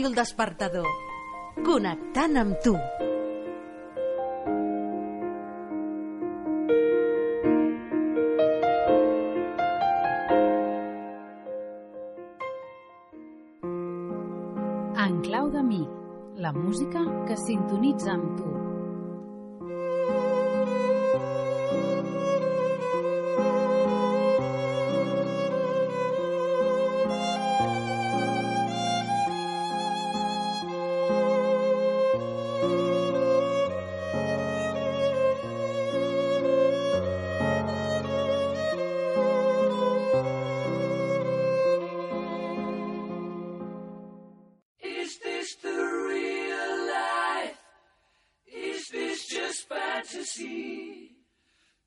Ràdio El Despertador. Connectant amb tu.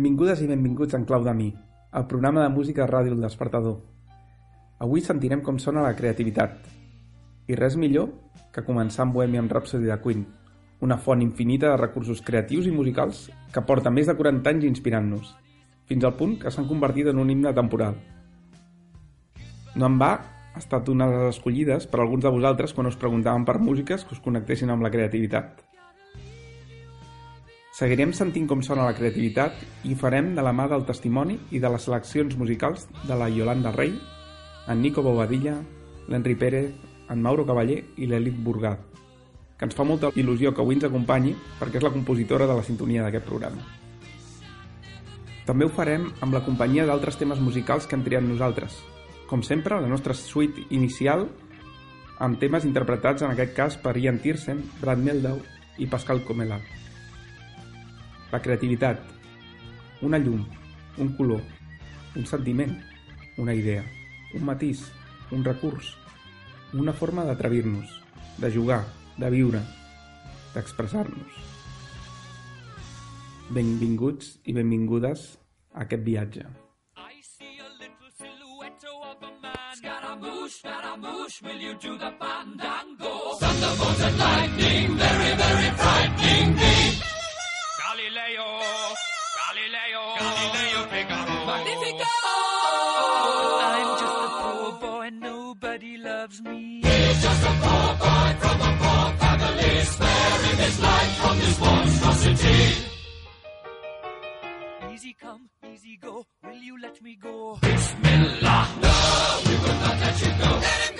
Benvingudes i benvinguts en Clau de Mi, el programa de música de ràdio El Despertador. Avui sentirem com sona la creativitat. I res millor que començar amb Bohemian Rhapsody de Queen, una font infinita de recursos creatius i musicals que porta més de 40 anys inspirant-nos, fins al punt que s'han convertit en un himne temporal. No en va, ha estat una de les escollides per alguns de vosaltres quan us preguntaven per músiques que us connectessin amb la creativitat. Seguirem sentint com sona la creativitat i farem de la mà del testimoni i de les seleccions musicals de la Yolanda Rey, en Nico Bobadilla, l'Henri Pérez, en Mauro Cavaller i l'Elit Burgat, que ens fa molta il·lusió que avui ens acompanyi perquè és la compositora de la sintonia d'aquest programa. També ho farem amb la companyia d'altres temes musicals que hem triat nosaltres. Com sempre, la nostra suite inicial amb temes interpretats en aquest cas per Ian Tiersen, Brad Meldau i Pascal Comela. La creativitat, una llum, un color, un sentiment, una idea, un matís, un recurs, una forma d'atrevir-nos, de jugar, de viure, d'expressar-nos. Benvinguts i benvingudes a aquest viatge. I see a little silhouette of a man. Scaramouche, Scaramouche, will you do the fandango? Thunderbolt and lightning, Magnifico! I'm just a poor boy, nobody loves me. He's just a poor boy from a poor family, sparing his life from this monstrosity. Easy come, easy go. Will you let me go? Bismillah. No, we will not let you go. Let him go.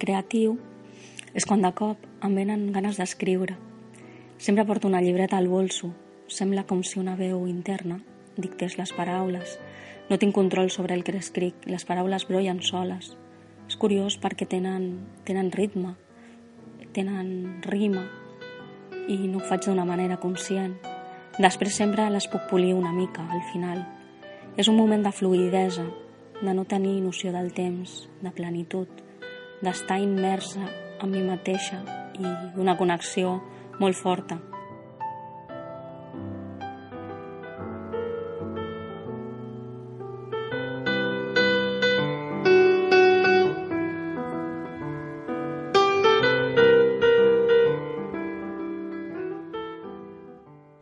Creatiu és quan de cop em venen ganes d'escriure. Sempre porto una llibreta al bolso. Sembla com si una veu interna dictés les paraules. No tinc control sobre el que escric. Les paraules brollen soles. És curiós perquè tenen, tenen ritme, tenen rima i no ho faig d'una manera conscient. Després sempre les puc polir una mica al final. És un moment de fluidesa, de no tenir noció del temps, de plenitud, d'estar immersa en mi mateixa i d'una connexió molt forta.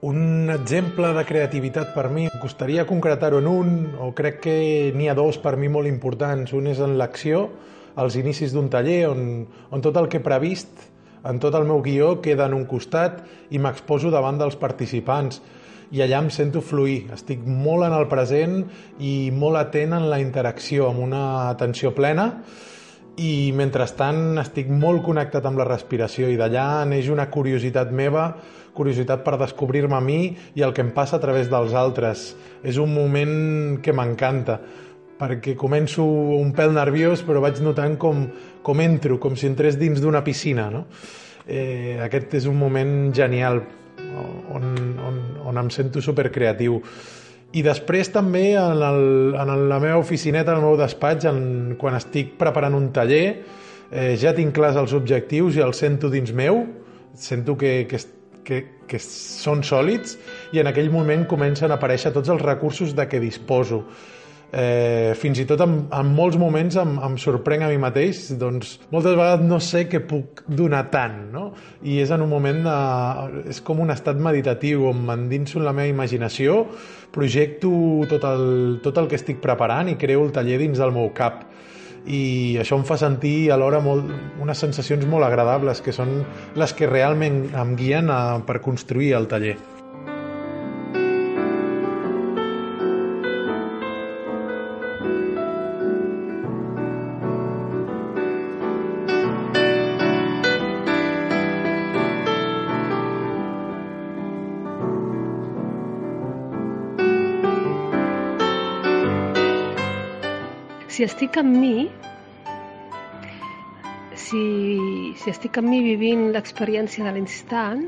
Un exemple de creativitat per mi, costaria concretar-ho en un, o crec que n'hi ha dos per mi molt importants. Un és en l'acció, als inicis d'un taller, on, on tot el que he previst, en tot el meu guió, queda en un costat i m'exposo davant dels participants. I allà em sento fluir, estic molt en el present i molt atent en la interacció, amb una atenció plena, i mentrestant estic molt connectat amb la respiració i d'allà neix una curiositat meva, curiositat per descobrir-me a mi i el que em passa a través dels altres. És un moment que m'encanta perquè començo un pèl nerviós però vaig notant com, com entro, com si entrés dins d'una piscina. No? Eh, aquest és un moment genial on, on, on em sento supercreatiu. I després també en, el, en la meva oficineta, el meu despatx, en, quan estic preparant un taller, eh, ja tinc clars els objectius i els sento dins meu, sento que, que, que, que són sòlids i en aquell moment comencen a aparèixer tots els recursos de què disposo eh, fins i tot en, en molts moments em, em sorprenc a mi mateix, doncs moltes vegades no sé què puc donar tant, no? I és en un moment, de, és com un estat meditatiu on m'endinso en la meva imaginació, projecto tot el, tot el que estic preparant i creo el taller dins del meu cap i això em fa sentir alhora molt, unes sensacions molt agradables que són les que realment em guien a, per construir el taller. Si estic amb mi, si, si estic amb mi vivint l'experiència de l'instant,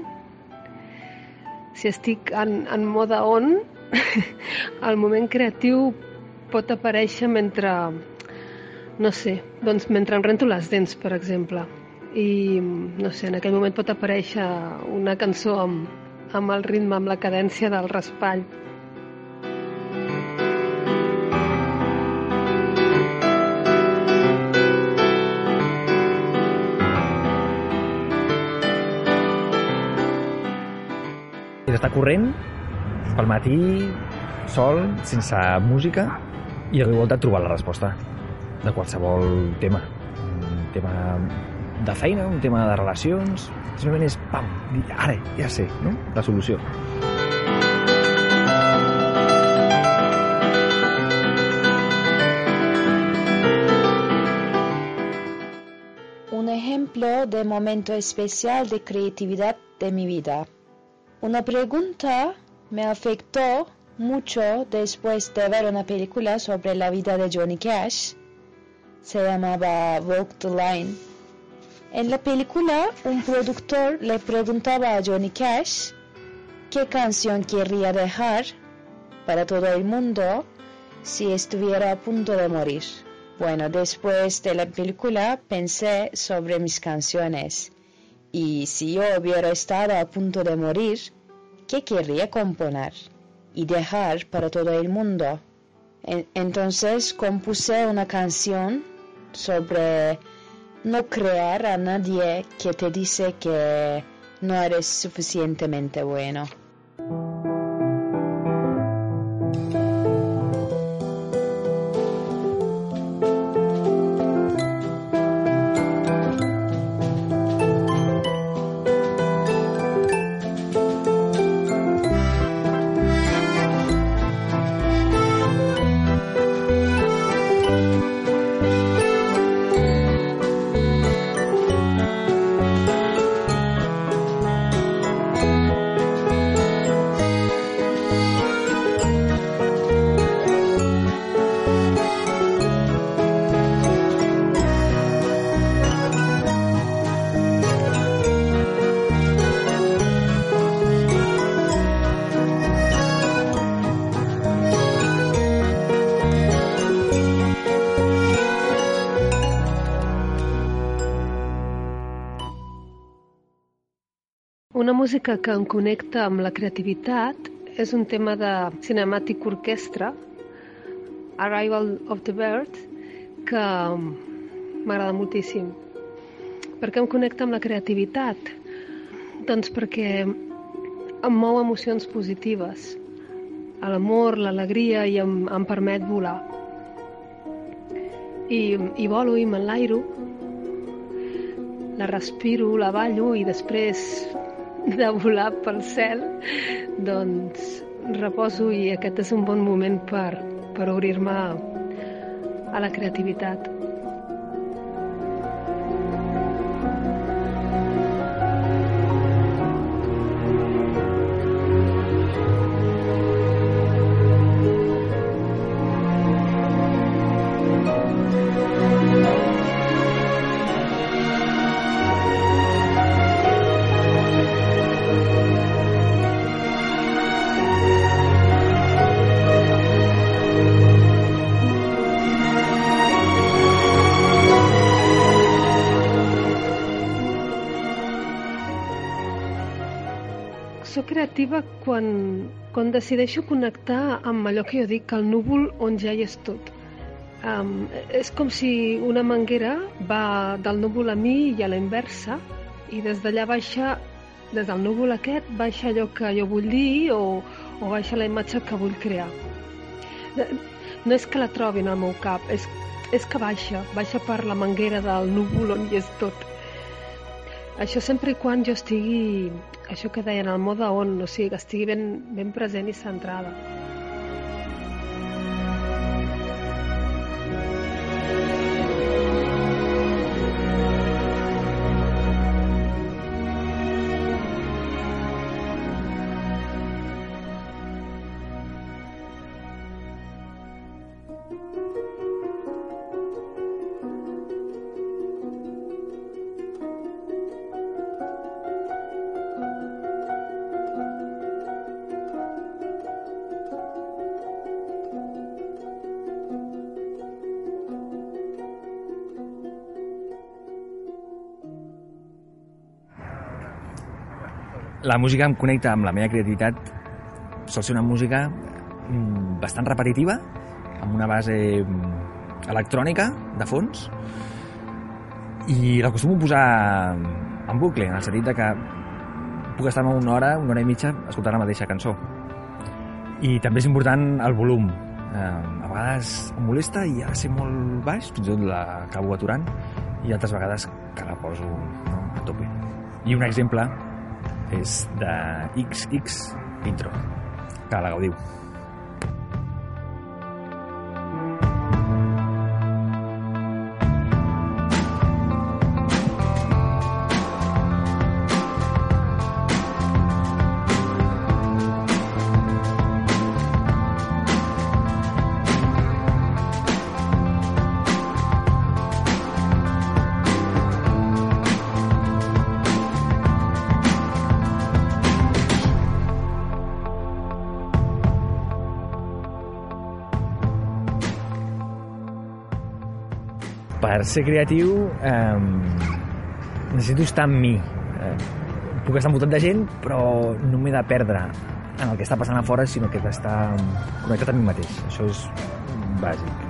si estic en, en mode on, el moment creatiu pot aparèixer mentre, no sé, doncs mentre em rento les dents, per exemple. I, no sé, en aquell moment pot aparèixer una cançó amb, amb el ritme, amb la cadència del raspall. D'estar corrent pel matí, sol, sense música, i arribo a trobar la resposta de qualsevol tema. Un tema de feina, un tema de relacions... Simplement és, pam, ara, ja sé, no? La solució. Un ejemplo de momento especial de creatividad de mi vida. Una pregunta me afectó mucho después de ver una película sobre la vida de Johnny Cash. Se llamaba Walk the Line. En la película, un productor le preguntaba a Johnny Cash qué canción querría dejar para todo el mundo si estuviera a punto de morir. Bueno, después de la película pensé sobre mis canciones y si yo hubiera estado a punto de morir, ¿qué querría componer y dejar para todo el mundo? En- entonces compuse una canción sobre no creer a nadie que te dice que no eres suficientemente bueno. Música que em connecta amb la creativitat és un tema de Cinematic Orchestra, Arrival of the Bird, que m'agrada moltíssim. Per què em connecta amb la creativitat? Doncs perquè em mou emocions positives. L'amor, l'alegria i em, em permet volar. I, i volo i m'enlairo, la respiro, la ballo i després de volar pel cel, doncs reposo i aquest és un bon moment per, per obrir-me a la creativitat. Creativa quan, quan decideixo connectar amb allò que jo dic, el núvol on ja hi és tot. Um, és com si una manguera va del núvol a mi i a la inversa i des d'allà baixa, des del núvol aquest, baixa allò que jo vull dir o, o baixa la imatge que vull crear. No és que la trobin al meu cap, és, és que baixa, baixa per la manguera del núvol on hi és tot. Això sempre i quan jo estigui, això que deien, al mode on, o sigui, que estigui ben, ben present i centrada. La música em connecta amb la meva creativitat. Sol ser una música mm, bastant repetitiva amb una base mm, electrònica de fons i l'acostumo a posar en bucle en el sentit de que puc estar una hora, una hora i mitja escoltant la mateixa cançó. I també és important el volum. Eh, a vegades em molesta i ha de ser molt baix fins i tot l'acabo aturant i altres vegades que la poso no, a tope. I un exemple és de XX Intro. Que la gaudiu. Per ser creatiu eh, necessito estar amb mi. Eh, puc estar envoltat de gent però no m'he de perdre en el que està passant a fora sinó que he d'estar connectat a mi mateix. Això és bàsic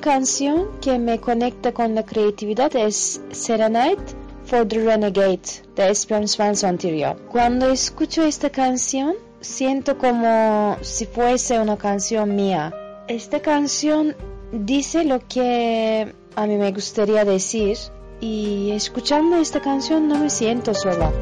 canción que me conecta con la creatividad es Serenade for the Renegade de Esperance Svensson Ontario. Cuando escucho esta canción, siento como si fuese una canción mía. Esta canción dice lo que a mí me gustaría decir y escuchando esta canción no me siento sola.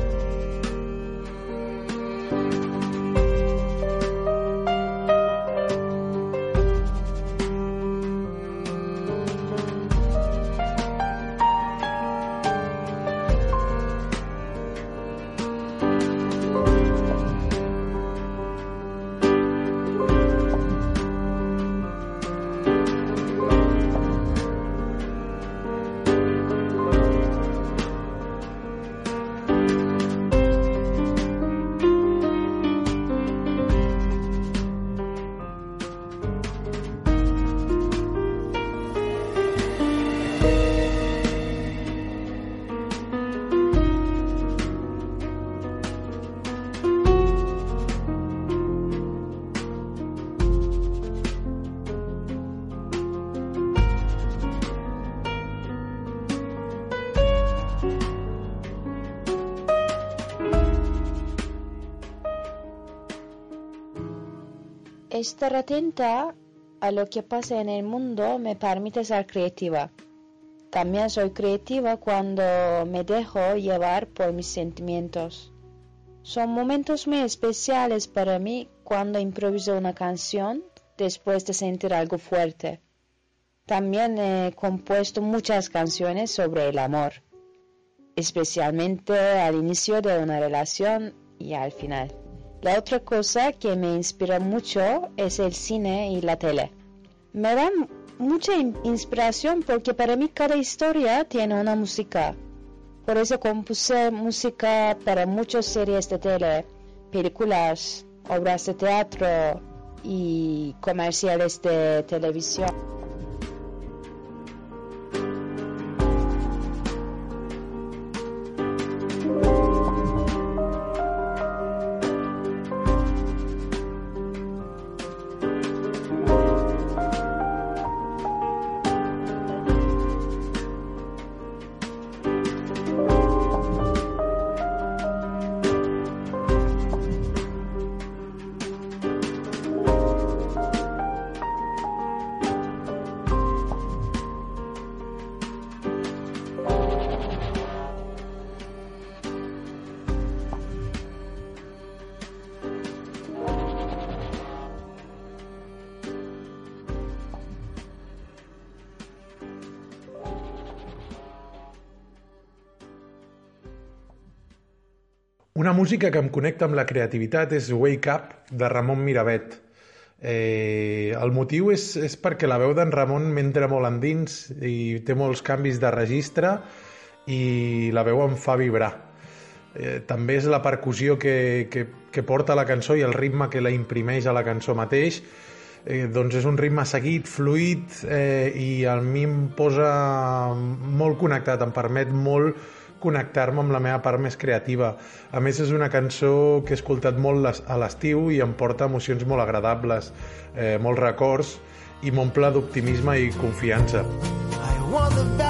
Estar atenta a lo que pasa en el mundo me permite ser creativa. También soy creativa cuando me dejo llevar por mis sentimientos. Son momentos muy especiales para mí cuando improviso una canción después de sentir algo fuerte. También he compuesto muchas canciones sobre el amor, especialmente al inicio de una relación y al final. La otra cosa que me inspira mucho es el cine y la tele. Me dan mucha in- inspiración porque para mí cada historia tiene una música. Por eso compuse música para muchas series de tele, películas, obras de teatro y comerciales de televisión. Una música que em connecta amb la creativitat és Wake Up, de Ramon Miravet. Eh, el motiu és, és perquè la veu d'en Ramon m'entra molt endins i té molts canvis de registre i la veu em fa vibrar. Eh, també és la percussió que, que, que porta la cançó i el ritme que la imprimeix a la cançó mateix eh, doncs és un ritme seguit, fluid eh, i a mi em posa molt connectat, em permet molt connectar-me amb la meva part més creativa. A més, és una cançó que he escoltat molt a l'estiu i em porta emocions molt agradables, eh, molts records i m'omple d'optimisme i confiança. I want to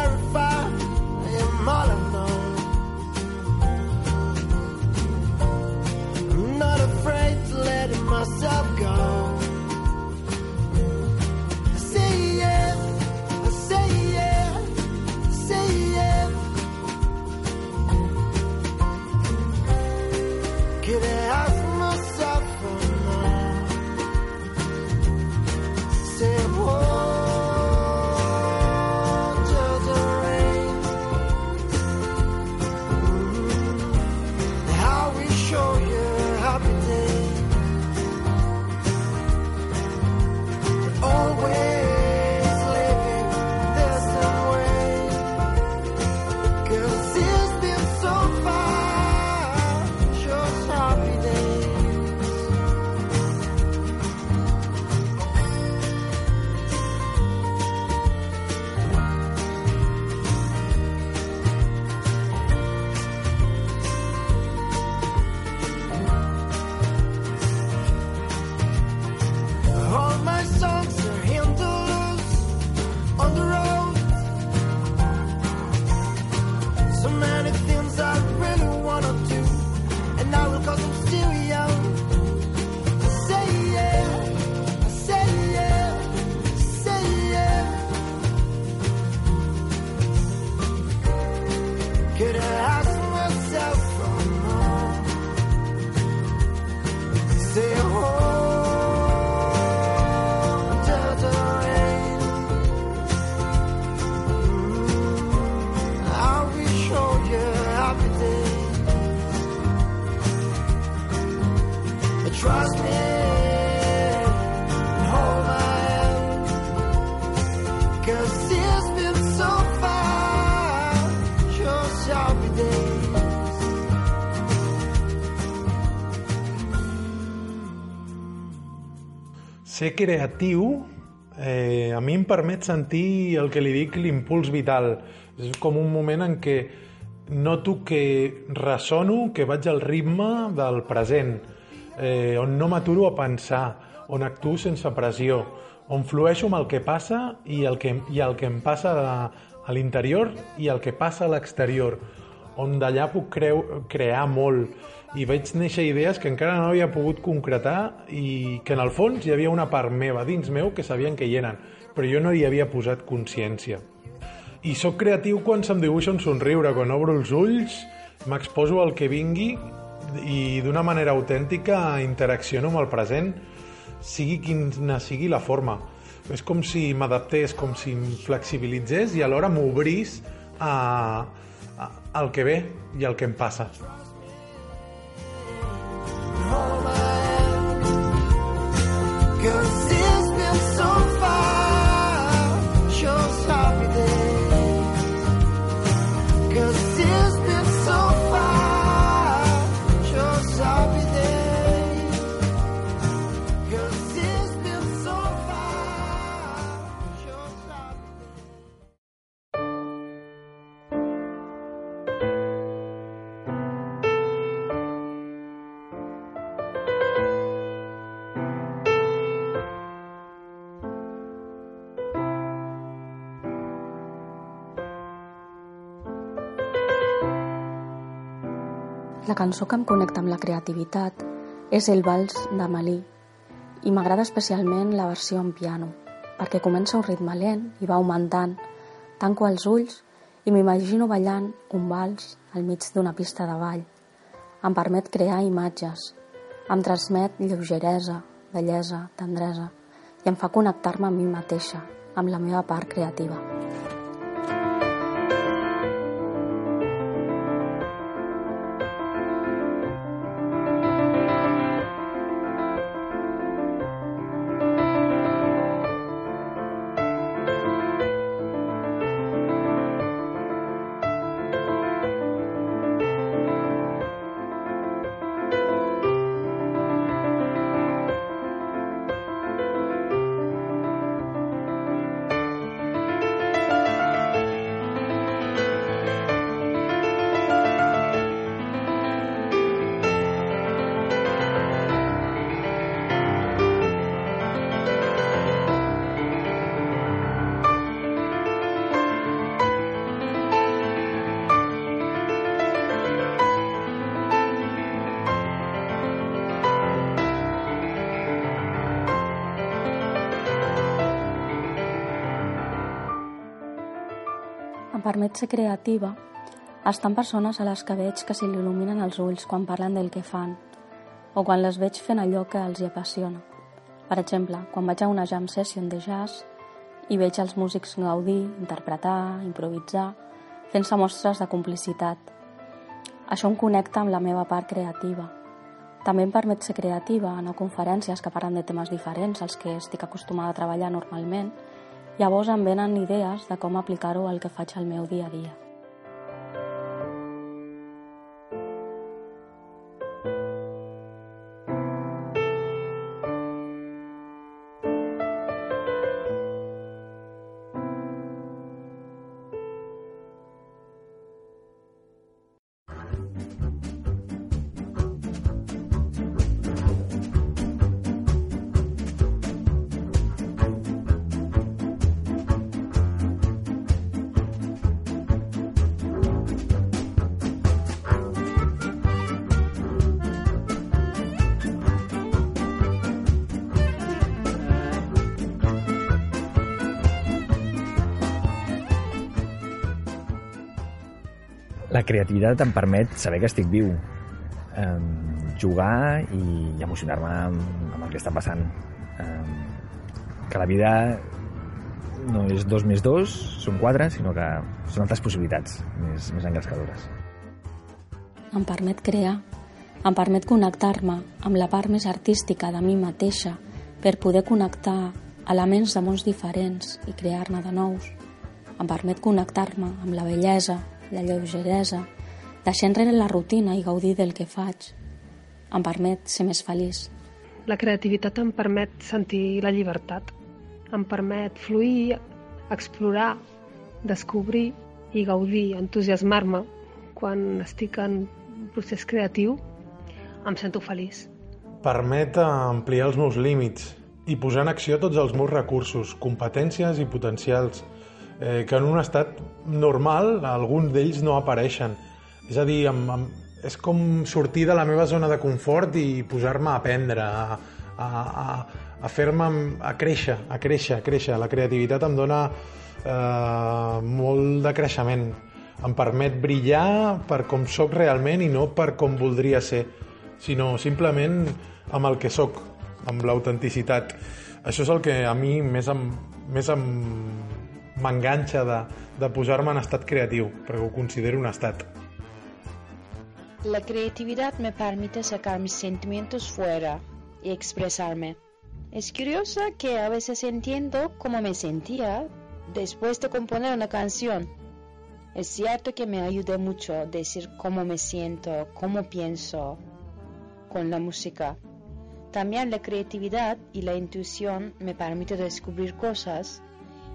happy. Ser creatiu eh, a mi em permet sentir el que li dic l'impuls vital. És com un moment en què noto que ressono, que vaig al ritme del present, eh, on no m'aturo a pensar, on actuo sense pressió, on flueixo amb el que passa i el que, i el que em passa a, a l'interior i el que passa a l'exterior, on d'allà puc creu, crear molt i veig néixer idees que encara no havia pogut concretar i que en el fons hi havia una part meva dins meu que sabien que hi eren, però jo no hi havia posat consciència. I sóc creatiu quan se'm dibuixa un somriure, quan obro els ulls, m'exposo al que vingui i d'una manera autèntica interacciono amb el present, sigui quina sigui la forma. És com si m'adaptés, com si em flexibilitzés i alhora m'obrís a, a, al que ve i al que em passa. La cançó que em connecta amb la creativitat és El vals d'Amalí i m'agrada especialment la versió en piano perquè comença un ritme lent i va augmentant. Tanco els ulls i m'imagino ballant un vals al mig d'una pista de ball. Em permet crear imatges, em transmet lleugeresa, bellesa, tendresa i em fa connectar-me amb mi mateixa, amb la meva part creativa. Permet ser creativa estar amb persones a les que veig que li il·luminen els ulls quan parlen del que fan o quan les veig fent allò que els hi apassiona. Per exemple, quan vaig a una jam session de jazz i veig els músics gaudir, interpretar, improvisar, fent-se mostres de complicitat. Això em connecta amb la meva part creativa. També em permet ser creativa, a conferències que parlen de temes diferents als que estic acostumada a treballar normalment Llavors em venen idees de com aplicar-ho al que faig al meu dia a dia. Creativitat em permet saber que estic viu, eh, jugar i, emocionar-me amb, amb el que està passant. Eh, que la vida no és dos més dos, són quatre, sinó que són altres possibilitats més, més engrescadores. Em permet crear, em permet connectar-me amb la part més artística de mi mateixa per poder connectar elements de mons diferents i crear-ne de nous. Em permet connectar-me amb la bellesa, la lleugeresa, deixar enrere la rutina i gaudir del que faig. Em permet ser més feliç. La creativitat em permet sentir la llibertat, em permet fluir, explorar, descobrir i gaudir, entusiasmar-me. Quan estic en un procés creatiu em sento feliç. Permet ampliar els meus límits i posar en acció tots els meus recursos, competències i potencials, eh, que en un estat normal alguns d'ells no apareixen. És a dir, amb, amb, és com sortir de la meva zona de confort i posar-me a aprendre, a, a, a, a fer-me a créixer, a créixer, a créixer. La creativitat em dona eh, molt de creixement. Em permet brillar per com sóc realment i no per com voldria ser, sinó simplement amb el que sóc, amb l'autenticitat. Això és el que a mi més em, més em m'enganxa de, de posar-me en estat creatiu, perquè considero un estat. La creatividad me permite sacar mis sentimientos fuera y expresarme. Es curioso que a veces entiendo cómo me sentía después de componer una canción. Es cierto que me ayuda mucho decir cómo me siento, cómo pienso con la música. También la creatividad y la intuición me permite descubrir cosas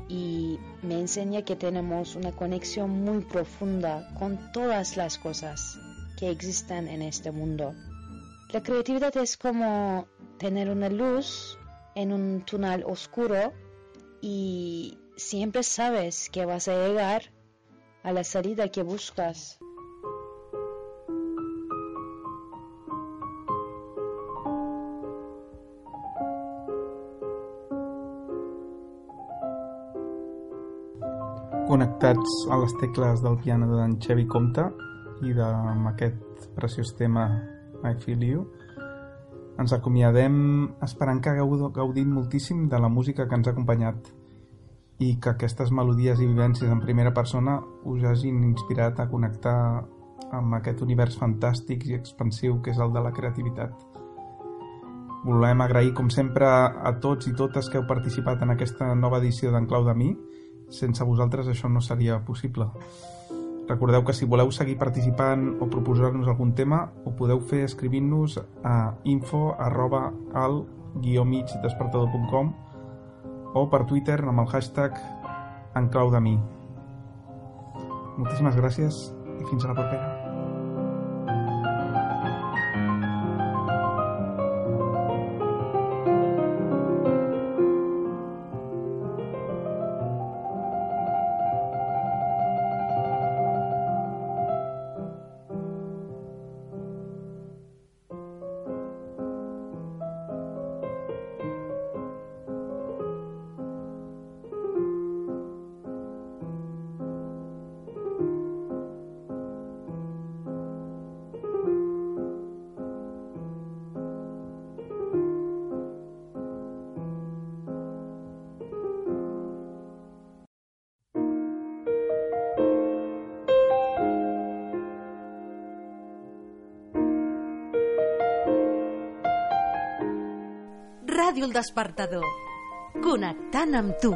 y me enseña que tenemos una conexión muy profunda con todas las cosas que existen en este mundo. La creatividad es como tener una luz en un túnel oscuro y siempre sabes que vas a llegar a la salida que buscas. Connectats a les tecles del piano d'en Xevi Comte i de, amb aquest preciós tema I Feel You, ens acomiadem esperant que hagueu gaudit moltíssim de la música que ens ha acompanyat i que aquestes melodies i vivències en primera persona us hagin inspirat a connectar amb aquest univers fantàstic i expansiu que és el de la creativitat. Volem agrair, com sempre, a tots i totes que heu participat en aquesta nova edició d'en Clau de Mi. Sense vosaltres això no seria possible. Recordeu que si voleu seguir participant o proposar-nos algun tema, ho podeu fer escrivint-nos a info arroba al guió mig despertador.com o per Twitter amb el hashtag en clau de mi. Moltíssimes gràcies i fins a la propera. El Despertador. Connectant amb tu.